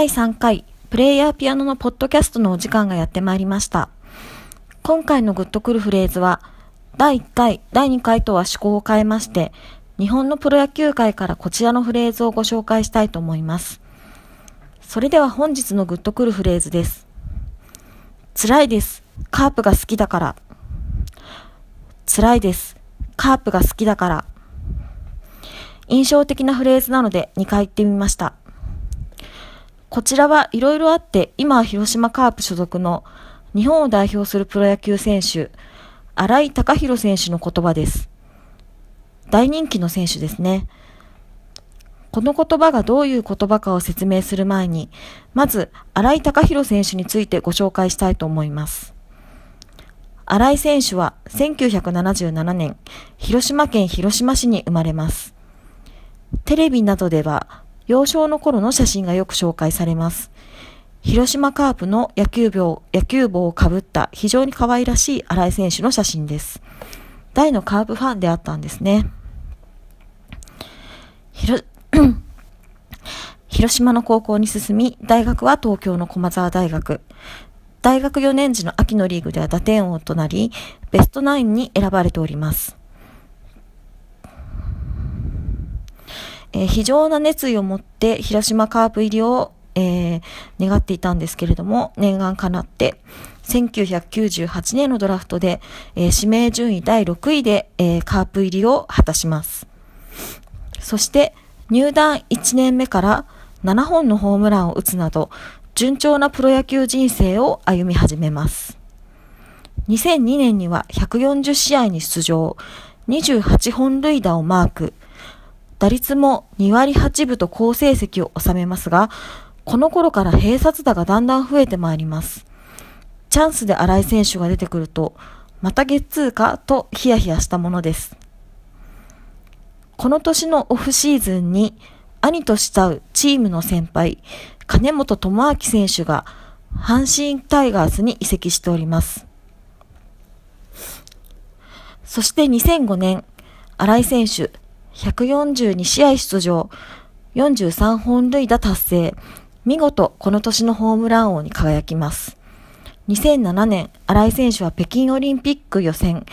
第3回プレイヤーピアノのポッドキャストのお時間がやってまいりました。今回のグッとくるフレーズは、第1回、第2回とは趣向を変えまして、日本のプロ野球界からこちらのフレーズをご紹介したいと思います。それでは本日のグッとくるフレーズです。辛いです。カープが好きだから。辛いです。カープが好きだから。印象的なフレーズなので2回言ってみました。こちらはいろいろあって、今は広島カープ所属の日本を代表するプロ野球選手、新井貴弘選手の言葉です。大人気の選手ですね。この言葉がどういう言葉かを説明する前に、まず、新井貴弘選手についてご紹介したいと思います。新井選手は1977年、広島県広島市に生まれます。テレビなどでは幼少の頃の写真がよく紹介されます。広島カープの野球帽野球帽をかぶった非常に可愛らしい新井選手の写真です。大のカープファンであったんですね。広島の高校に進み、大学は東京の駒沢大学。大学4年時の秋のリーグでは打点王となり、ベストナインに選ばれております。えー、非常な熱意を持って広島カープ入りを、えー、願っていたんですけれども、念願かなって、1998年のドラフトで、えー、指名順位第6位で、えー、カープ入りを果たします。そして入団1年目から7本のホームランを打つなど、順調なプロ野球人生を歩み始めます。2002年には140試合に出場、28本塁打をマーク、打率も2割8分と好成績を収めますが、この頃から併殺打がだんだん増えてまいります。チャンスで新井選手が出てくると、またゲッツーかとヒヤヒヤしたものです。この年のオフシーズンに、兄と慕うチームの先輩、金本智明選手が阪神タイガースに移籍しております。そして2005年、新井選手、142試合出場、43本塁打達成。見事、この年のホームラン王に輝きます。2007年、新井選手は北京オリンピック予選、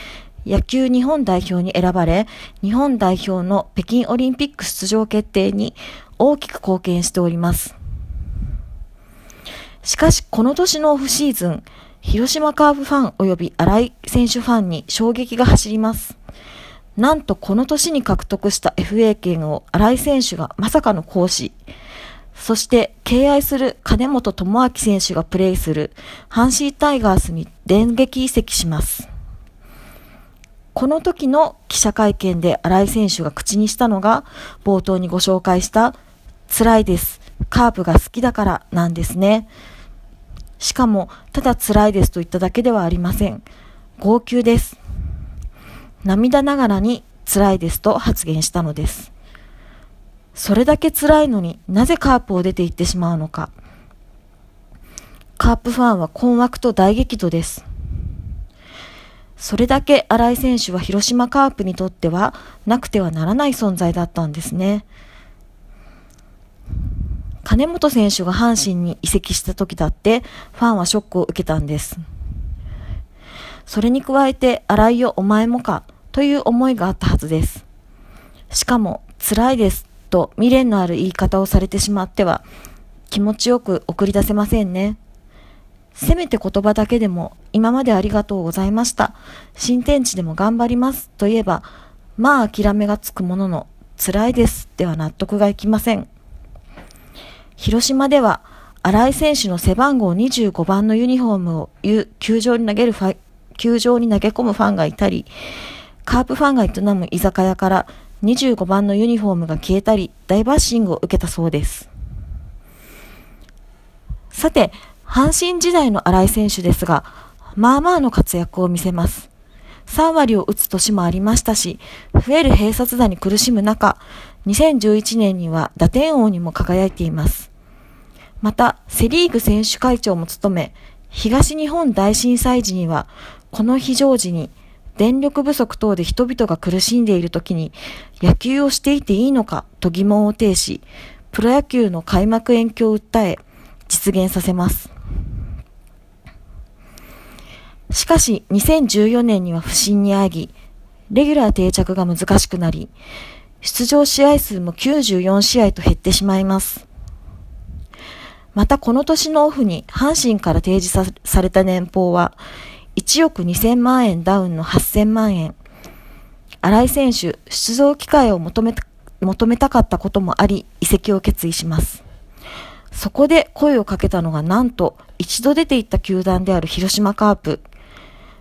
野球日本代表に選ばれ、日本代表の北京オリンピック出場決定に大きく貢献しております。しかし、この年のオフシーズン、広島カープファン及び新井選手ファンに衝撃が走ります。なんとこの年に獲得した FA 権を新井選手がまさかの行使。そして敬愛する金本智明選手がプレーする阪神タイガースに電撃移籍します。この時の記者会見で新井選手が口にしたのが冒頭にご紹介した辛いです。カープが好きだからなんですね。しかもただ辛いですと言っただけではありません。号泣です。涙ながらに辛いですと発言したのです。それだけ辛いのになぜカープを出て行ってしまうのか。カープファンは困惑と大激怒です。それだけ新井選手は広島カープにとってはなくてはならない存在だったんですね。金本選手が阪神に移籍した時だってファンはショックを受けたんです。それに加えて新井よお前もかという思いがあったはずです。しかも、辛いですと未練のある言い方をされてしまっては、気持ちよく送り出せませんね。せめて言葉だけでも、今までありがとうございました。新天地でも頑張りますと言えば、まあ諦めがつくものの、辛いですでは納得がいきません。広島では、新井選手の背番号25番のユニフォームを球場に投げる球場に投げ込むファンがいたり、カープファンが営む居酒屋から25番のユニフォームが消えたり、大バッシングを受けたそうです。さて、阪神時代の新井選手ですが、まあまあの活躍を見せます。3割を打つ年もありましたし、増える併殺打に苦しむ中、2011年には打点王にも輝いています。また、セリーグ選手会長も務め、東日本大震災時には、この非常時に電力不足等で人々が苦しんでいる時に野球をしていていいのかと疑問を呈し、プロ野球の開幕延期を訴え、実現させます。しかし、2014年には不振にあぎ、レギュラー定着が難しくなり、出場試合数も94試合と減ってしまいます。またこの年のオフに阪神から提示された年俸は1億2000万円ダウンの8000万円。新井選手、出場機会を求め求めたかったこともあり、移籍を決意します。そこで声をかけたのがなんと一度出ていった球団である広島カープ。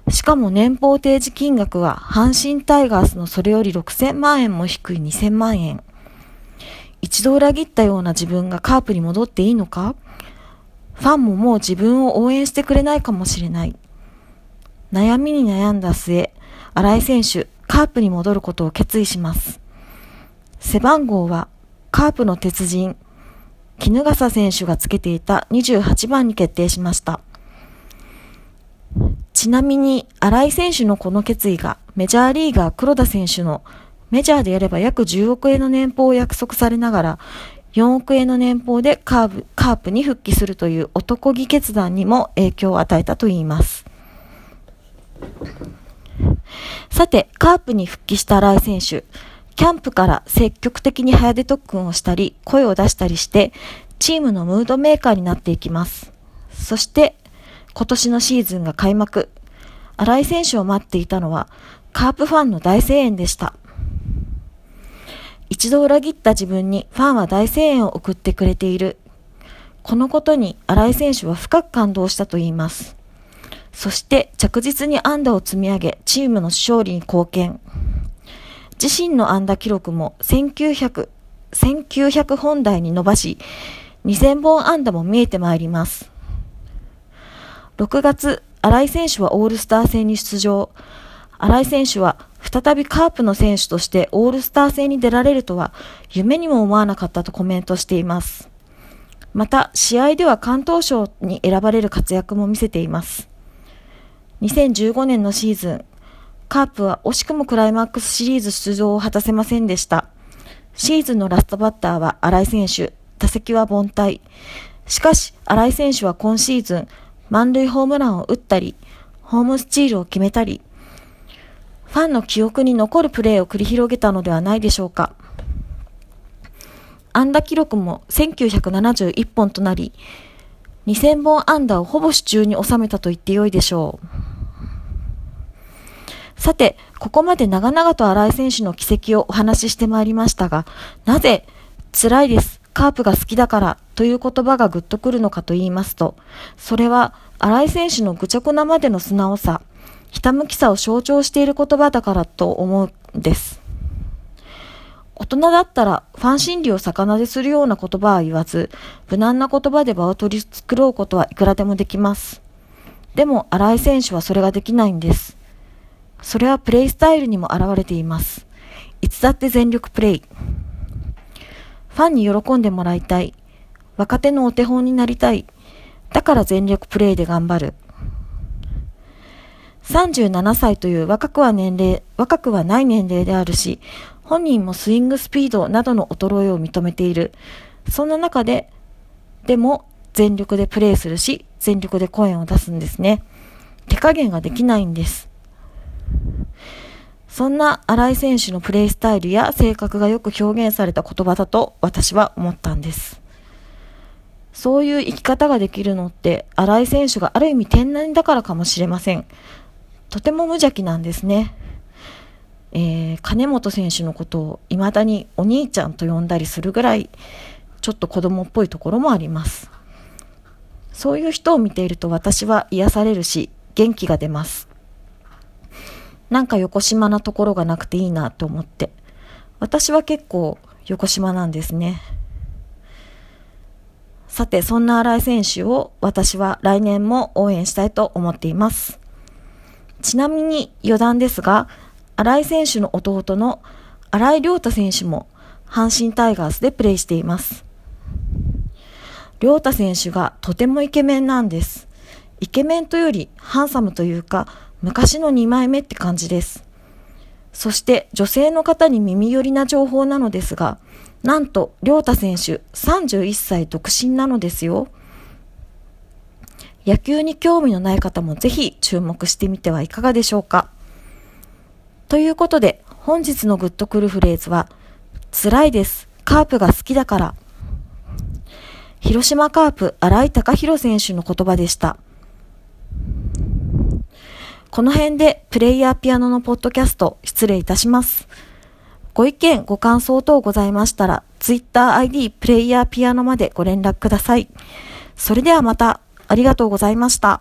しかも年俸提示金額は阪神タイガースのそれより6000万円も低い2000万円。一度裏切ったような自分がカープに戻っていいのか？ファンももう自分を応援してくれないかもしれない。悩みに悩んだ末、新井選手、カープに戻ることを決意します。背番号は、カープの鉄人、衣笠選手がつけていた28番に決定しました。ちなみに、新井選手のこの決意が、メジャーリーガー黒田選手のメジャーでやれば約10億円の年俸を約束されながら、4億円の年俸でカーブカープに復帰するという男気決断にも影響を与えたといいます。さて、カープに復帰した新井選手、キャンプから積極的に早出特訓をしたり、声を出したりして、チームのムードメーカーになっていきます。そして、今年のシーズンが開幕。新井選手を待っていたのは、カープファンの大声援でした。一度裏切った自分にファンは大声援を送ってくれている。このことに新井選手は深く感動したといいます。そして着実に安打を積み上げ、チームの勝利に貢献。自身の安打記録も1900、1900本台に伸ばし、2000本安打も見えてまいります。6月、新井選手はオールスター戦に出場。新井選手は再びカープの選手としてオールスター戦に出られるとは夢にも思わなかったとコメントしています。また、試合では関東賞に選ばれる活躍も見せています。2015年のシーズン、カープは惜しくもクライマックスシリーズ出場を果たせませんでした。シーズンのラストバッターは新井選手、打席は凡退。しかし、新井選手は今シーズン、満塁ホームランを打ったり、ホームスチールを決めたり、ファンの記憶に残るプレーを繰り広げたのではないでしょうか。安打記録も1971本となり、2000本安打をほぼ手中に収めたと言ってよいでしょう。さて、ここまで長々と新井選手の奇跡をお話ししてまいりましたが、なぜ、辛いです、カープが好きだからという言葉がグッとくるのかと言いますと、それは新井選手の愚直なまでの素直さ、ひたむきさを象徴している言葉だからと思うんです。大人だったらファン心理を逆なでするような言葉は言わず、無難な言葉で場を取り繕うことはいくらでもできます。でも、新井選手はそれができないんです。それはプレイスタイルにも現れています。いつだって全力プレイ。ファンに喜んでもらいたい。若手のお手本になりたい。だから全力プレイで頑張る。37歳という若くは年齢、若くはない年齢であるし、本人もスイングスピードなどの衰えを認めている。そんな中で、でも全力でプレーするし、全力で声を出すんですね。手加減ができないんです。そんな新井選手のプレイスタイルや性格がよく表現された言葉だと私は思ったんです。そういう生き方ができるのって新井選手がある意味天然だからかもしれません。とても無邪気なんですね。えー、金本選手のことを未だにお兄ちゃんと呼んだりするぐらいちょっと子供っぽいところもあります。そういう人を見ていると私は癒されるし元気が出ます。なんか横島なところがなくていいなと思って。私は結構横島なんですね。さて、そんな新井選手を私は来年も応援したいと思っています。ちなみに余談ですが、新井選手の弟の新井亮太選手も阪神タイガースでプレーしています。亮太選手がとてもイケメンなんです。イケメンとよりハンサムというか昔の2枚目って感じです。そして女性の方に耳寄りな情報なのですが、なんと亮太選手31歳独身なのですよ。野球に興味のない方もぜひ注目してみてはいかがでしょうか。ということで、本日のグッとくるフレーズは、辛いです。カープが好きだから。広島カープ、新井貴弘選手の言葉でした。この辺でプレイヤーピアノのポッドキャスト失礼いたします。ご意見、ご感想等ございましたら、TwitterID プレイヤーピアノまでご連絡ください。それではまた、ありがとうございました。